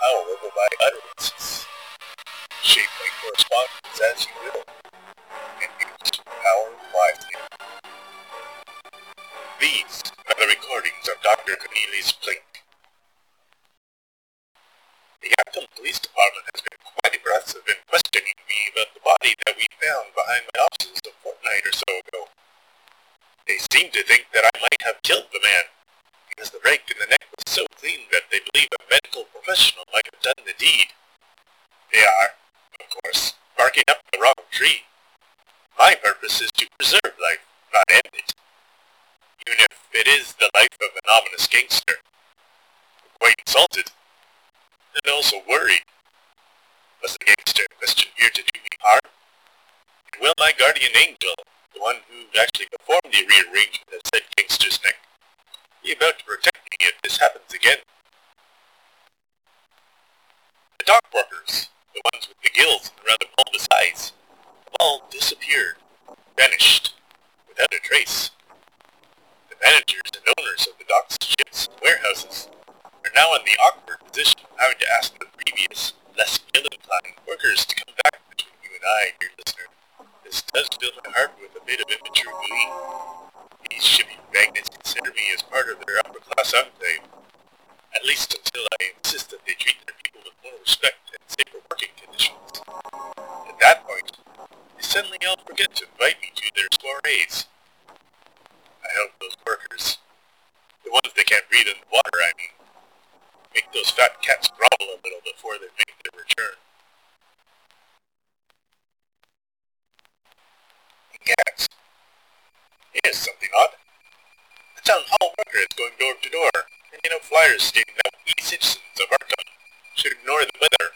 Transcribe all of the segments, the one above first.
however, by utterances. Shape my correspondence as you will, and use power wisely. These are the recordings of Dr. Cornelius Plink. The Arkham Police Department has been quite aggressive in questioning me about the body that we found behind my offices a fortnight or so ago. They seem to think that I might have killed the man, because the break in the neck was so clean that they believe a medical professional might have done the deed. They are, of course, barking up the wrong tree. My purpose is to preserve life, not end it. Even if it is the life of an ominous gangster. I'm quite insulted, and also worried. Was the gangster in question here to do me harm? And will my guardian angel, the one who actually performed the rearrangement of said gangster's neck, be about to protect me if this happens again? The dock workers, the ones with the gills and rather bulbous eyes, have all disappeared, vanished, without a trace. The managers and owners of the docks, ships, and warehouses are now in the awkward position of having to ask the previous, less ill-inclined workers to come back between you and I, dear listener. This does fill my heart with a bit of immature glee. These shipping magnates consider me as part of their upper-class enclave, at least until I insist that they treat their people with more respect and safer working conditions. At that point, they suddenly all forget to invite me to their soirees. I hope those workers, the ones that can't breathe in the water, I mean, make those fat cats grovel a little before they make their return. Yes. Here's something odd. The town hall worker is going door to door, flyers stating that we citizens of Arkham should ignore the weather.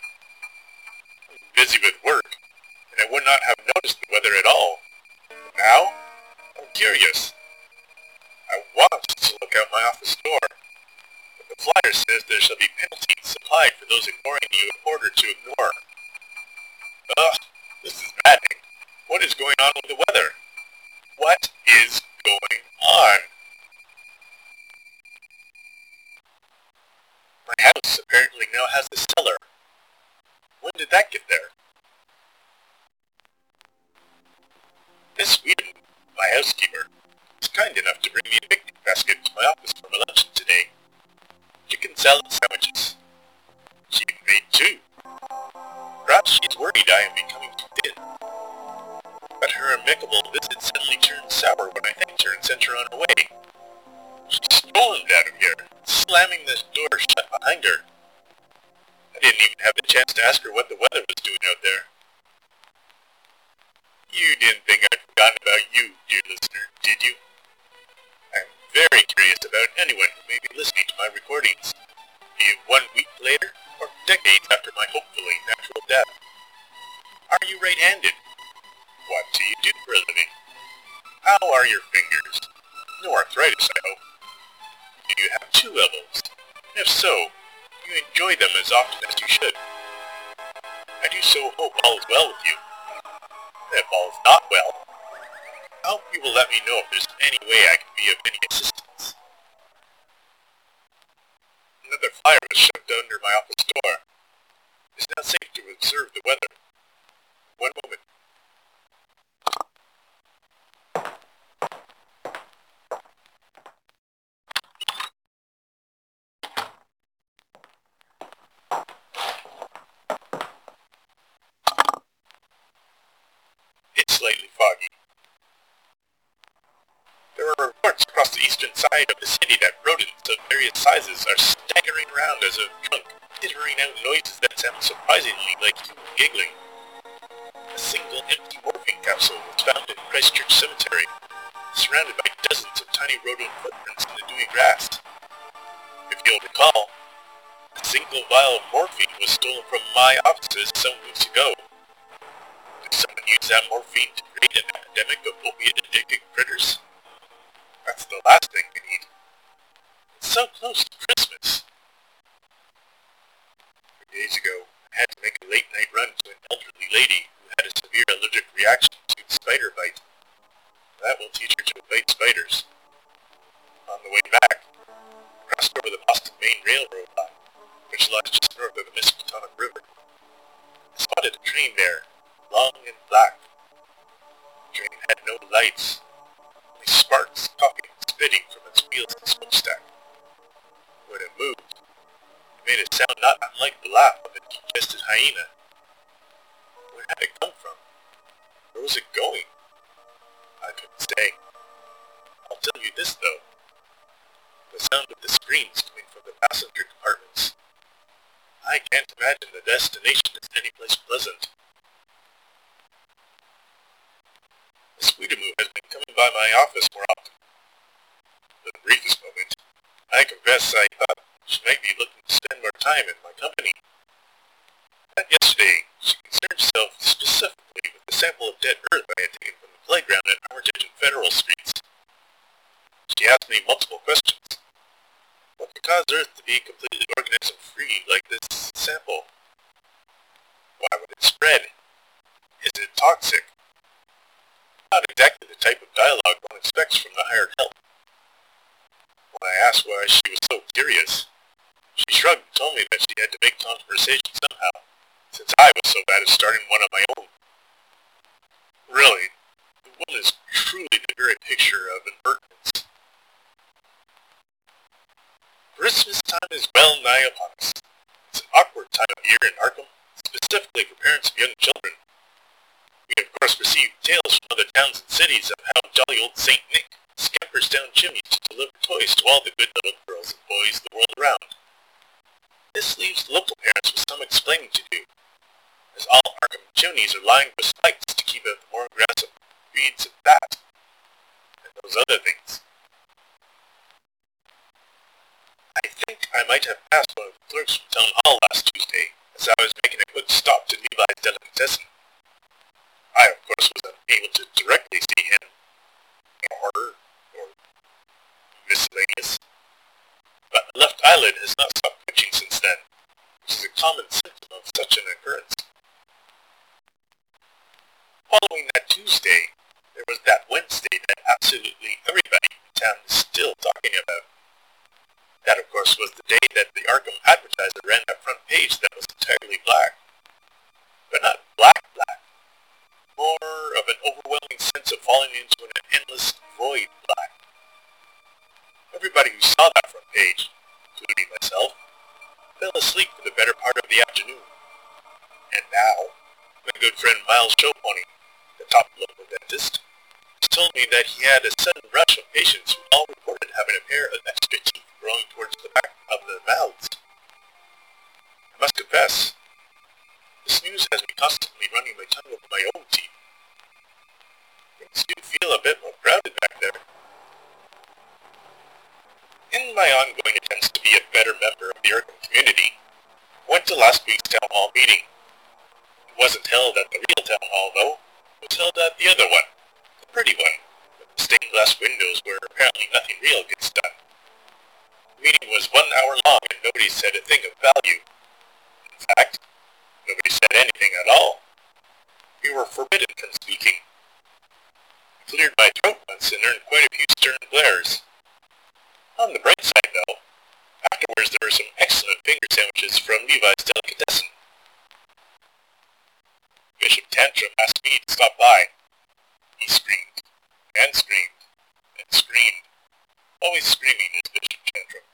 I'm busy with work, and I would not have noticed the weather at all. But now, I'm curious. I want to look out my office door, but the flyer says there shall be penalties applied for those ignoring you in order to ignore. Ugh, this is maddening. What is going on with the weather? What is going on? My house has a cellar. When did that get there? Miss Weetamoo, my housekeeper, was kind enough to bring me a picnic basket to my office for my luncheon today. Chicken salad sandwiches. She made two. Perhaps she's worried I am becoming too thin. But her amicable visit suddenly turned sour when I thanked her and sent her on her way. She stormed out of here, slamming the door shut behind her. Didn't even have the chance to ask her what the weather was doing out there. You didn't think I'd forgotten about you, dear listener, did you? I'm very curious about anyone who may be listening to my recordings, be it one week later or decades after my hopefully natural death. Are you right-handed? What do you do for a living? How are your fingers? No arthritis, I hope. Do you have two elbows? If so, you enjoy them as often as you should? I do so oh, hope all is well with you. If all is not well, I hope you will let me know if there's any way I can be of any assistance. Another fire was shoved under my office door. It's not safe to observe the weather. One moment. It's slightly foggy. There are reports across the eastern side of the city that rodents of various sizes are staggering around as a trunk, tittering out noises that sound surprisingly like human giggling. A single empty morphine capsule was found in Christchurch Cemetery, surrounded by dozens of tiny rodent footprints in the dewy grass. If you'll recall, a single vial of morphine was stolen from my offices some weeks ago. Did someone use that morphine to create an epidemic of opiate-addicted critters? That's the last thing we need so close to Christmas. Three days ago, I had to make a late-night run to an elderly lady who had a severe allergic reaction to spider bite. That will teach her to bite spiders. On the way back, I crossed over the Boston Maine Railroad line, which lies just north of the Miskatonic River. I spotted a train there, long and black. The train had no lights, only sparks coughing and spitting from its wheels and smokestack. When it moved, it made a sound not unlike the laugh of a digested hyena. Where had it come from? Where was it going? I couldn't say. I'll tell you this, though. The sound of the screams coming from the passenger compartments. I can't imagine the destination is any place pleasant. Miss has been coming by my office more often. For the briefest moment, I confess I thought uh, she might be looking to spend more time in my company. But yesterday, she concerned herself specifically with the sample of dead earth I had taken from the playground at Armitage and Federal Streets. She asked me multiple questions. What could cause Earth to be completely organism-free like this sample? Why would it spread? Is it toxic? Not exactly the type of dialogue one expects from the hired help. I asked why she was so curious, she shrugged and told me that she had to make conversation somehow, since I was so bad at starting one of my own. Really, the woman is truly the very picture of impertinence. Christmas time is well nigh upon us. It's an awkward time of year in Arkham, specifically for parents of young children. We of course receive tales from other towns and cities of how jolly old Saint Nick scampers down chimneys to deliver toys to all the good little girls and boys the world around. This leaves local parents with some explaining to do, as all Arkham chimneys are lined with spikes to keep out the more aggressive breeds of bat, and those other things. I think I might have passed one of the clerks from Town Hall last Tuesday, as I was making a quick stop to Levi's Delicatessen. I, of course, was unable to directly see him, or, or miscellaneous, but the left eyelid has not stopped twitching since then, which is a common symptom of such an occurrence. Following that Tuesday, there was that Wednesday that absolutely everybody in town is still talking about. That, of course, was the day that the Arkham Advertiser ran that front page that was entirely black. But not black black. More of an overwhelming sense of falling into an endless void black. Everybody who saw that front page, fell asleep for the better part of the afternoon. And now, my good friend Miles Showpony, the top local dentist, has told me that he had a sudden rush of patients who all reported having a pair of extra teeth growing towards the back of their mouths. I must confess, this news has me constantly running my tongue over my own teeth. Makes you feel a bit more grounded back there. In my ongoing attempts to be a better member of the Arkham community, went to last week's town hall meeting. It wasn't held at the real town hall, though. It was held at the other one, the pretty one, with the stained glass windows where apparently nothing real gets done The meeting was one hour long and nobody said a thing of value. In fact, nobody said anything at all. We were forbidden from speaking. I cleared my throat once and earned quite a few stern glares. On the bright there were some excellent finger sandwiches from Levi's Delicatessen. Bishop Tantrum asked me to stop by. He screamed, and screamed, and screamed, always screaming as Bishop Tantrum.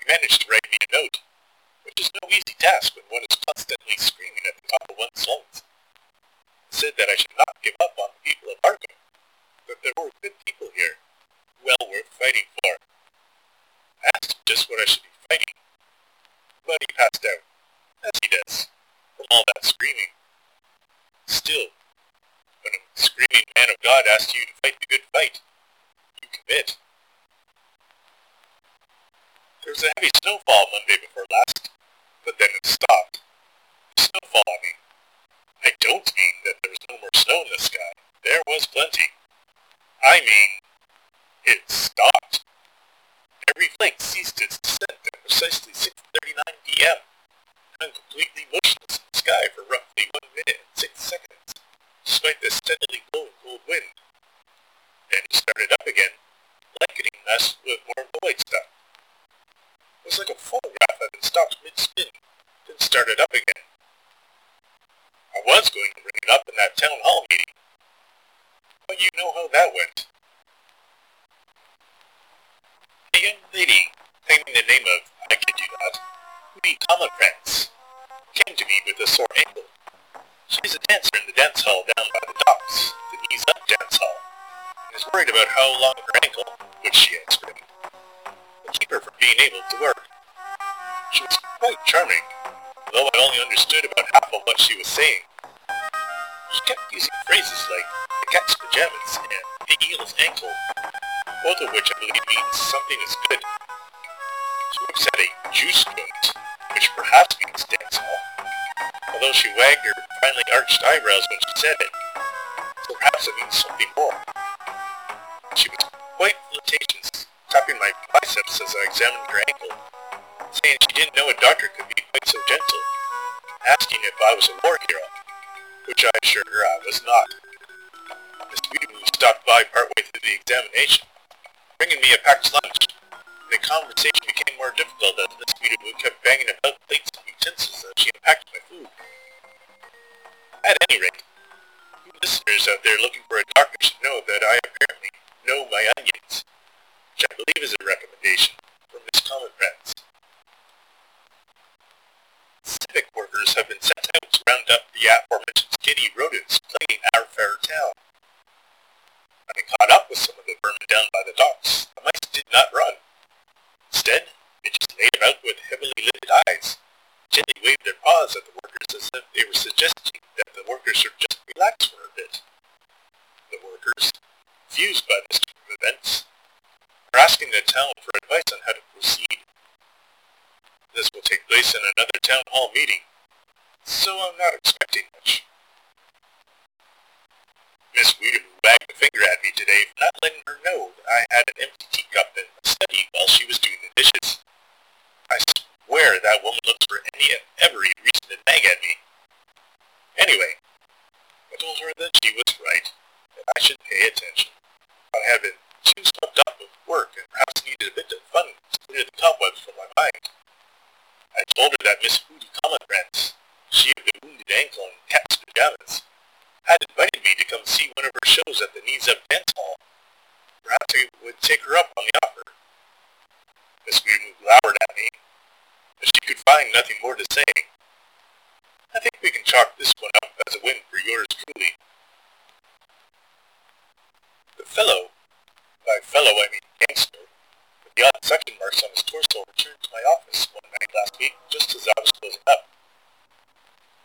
He managed to write me a note, which is no easy task when one is constantly screaming at the top of one's lungs. He said that I should not give up on the people of Arkham, that there were good people here, well worth fighting for. I asked him just what I should be fighting, but he passed out, as he does, from all that screaming. Still, when a screaming man of God asks you to fight the good fight, you commit. There was a heavy snowfall Monday before last, but then it stopped. Snowfall, I mean. I don't mean that there was no more snow in the sky. There was plenty. I mean, it stopped. Every flake ceased its descent at precisely 6.39 p.m. and completely motionless in the sky for roughly one minute and six seconds, despite the steadily blowing cold wind. Then it started up again, blanketing us with more white stuff. It was like a photograph that had stopped mid-spin, then started up again. I was going to bring it up in that town hall meeting. But you know how that went. A young lady, claiming the name of, I kid you not, Hooty Commonprance, came to me with a sore ankle. She's a dancer in the dance hall down by the docks, the Knees Up Dance Hall, and is worried about how long her ankle, which she explained, will keep her from being able to work. She was quite charming, though I only understood about half of what she was saying. She kept using phrases like the cat's pajamas and the eel's ankle, both of which I believe means something is good. She works at a juice joint, she wagged her finely arched eyebrows when she said it, perhaps it means something more. She was quite flirtatious, tapping my biceps as I examined her ankle saying she didn't know a doctor could be quite so gentle, asking if I was a war hero, which I assured her I was not. Miss Weetamoo stopped by partway through the examination, bringing me a packed lunch. The conversation became more difficult as Miss Weetamoo kept banging about plates and utensils as she unpacked my food. At any rate, you listeners out there looking for a doctor should know that I apparently know my onions, which I believe is a recommendation from Miss Commonprance. Civic workers have been sent out to round up the aforementioned skinny rodents plaguing our fair town. Having caught up with some of the vermin down by the docks, the mice did not run. Instead, they just laid about with heavily lidded eyes, gently waved their paws at the workers as if they were suggesting that the workers should just relax for a bit. The workers, fused by this turn of events, are asking the town for advice on how to proceed. This will take place in another town hall meeting, so I'm not expecting much. Miss Weetamoo wagged a finger at me today for not letting her know that I had an empty teacup in my study while she was doing the dishes. I swear that woman looks for any and every reason to nag at me. Anyway, I told her that she was right, that I should pay attention. I had been too swept up with work and perhaps needed a bit of fun to clear the cobwebs from my mind. I told her that Miss Hooty Commonprance, she of the wounded ankle and cat's pajamas, had invited me to come see one of her shows at the Knees Up Dance Hall. Would take her up on the offer. Miss Weetamoo glowered at me, but she could find nothing more to say. I think we can chalk this one up as a win for yours truly. The fellow, by fellow I mean gangster, with the odd section marks on his torso returned to my office one night last week just as I was closing up.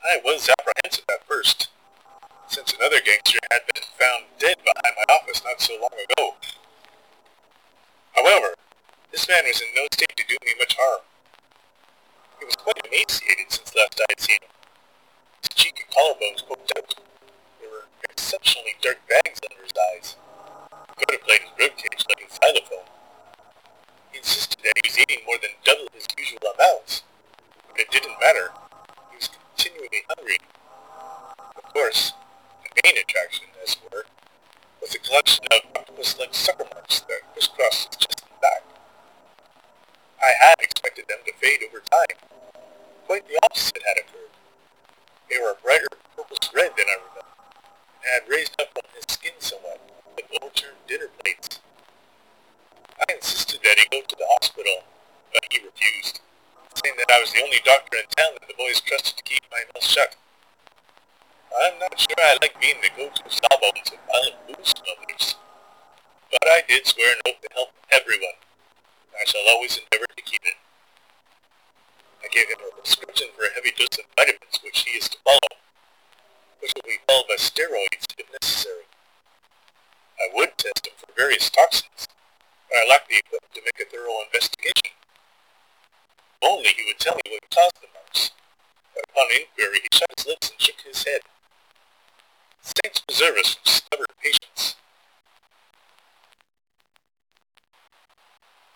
I was apprehensive at first, since another gangster had been found dead behind my office not so long ago. However, this man was in no state to do me much harm. He was quite emaciated since last I had seen him. His cheek and collarbones poked out. There were exceptionally dark bags under his eyes. He could have played his ribcage like a xylophone. He insisted that he was eating more than double his usual amounts, but it didn't matter. He was continually hungry. Of course, main attraction, as it were, was a collection of octopus-like sucker marks that crisscrossed his chest and back. I had expected them to fade over time. Quite the opposite had occurred. They were a brighter purplish red than I remember, and had raised up on his skin somewhat, like overturned dinner plates. I insisted that he go to the hospital, but he refused, saying that I was the only doctor in town that the boys trusted to keep my mouth shut. I'm not sure I like being the go-to sawbones of violent booze smugglers, but I did swear an oath to help everyone. I shall always endeavor to keep it. I gave him a prescription for a heavy dose of vitamins which he is to follow, which will be followed by steroids if necessary. I would test him for various toxins, but I lack the equipment to make a thorough investigation. Only he would tell me what caused the marks. But upon inquiry, he shut his lips and shook his head. Saints preserve us from stubborn patience.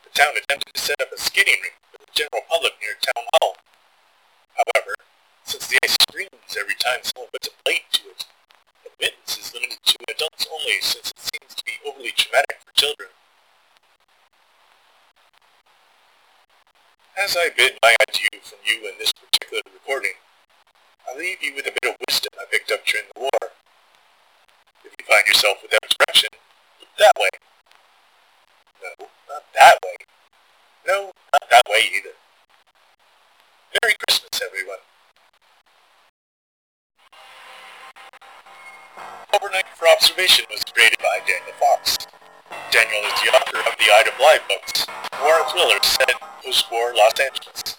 The town attempted to set up a skating rink for the general public near Town Hall. However, since the ice screams every time someone puts a blade to it, admittance is limited to adults only since it seems to be overly traumatic for children. As I bid my adieu from you in this particular recording, I leave you with a bit of wisdom I picked find yourself with abstraction that way. No, not that way. No, not that way either. Merry Christmas, everyone. Overnight for Observation was created by Daniel Fox. Daniel is the author of the Ida Bly books, War Thrillers set post-war Los Angeles.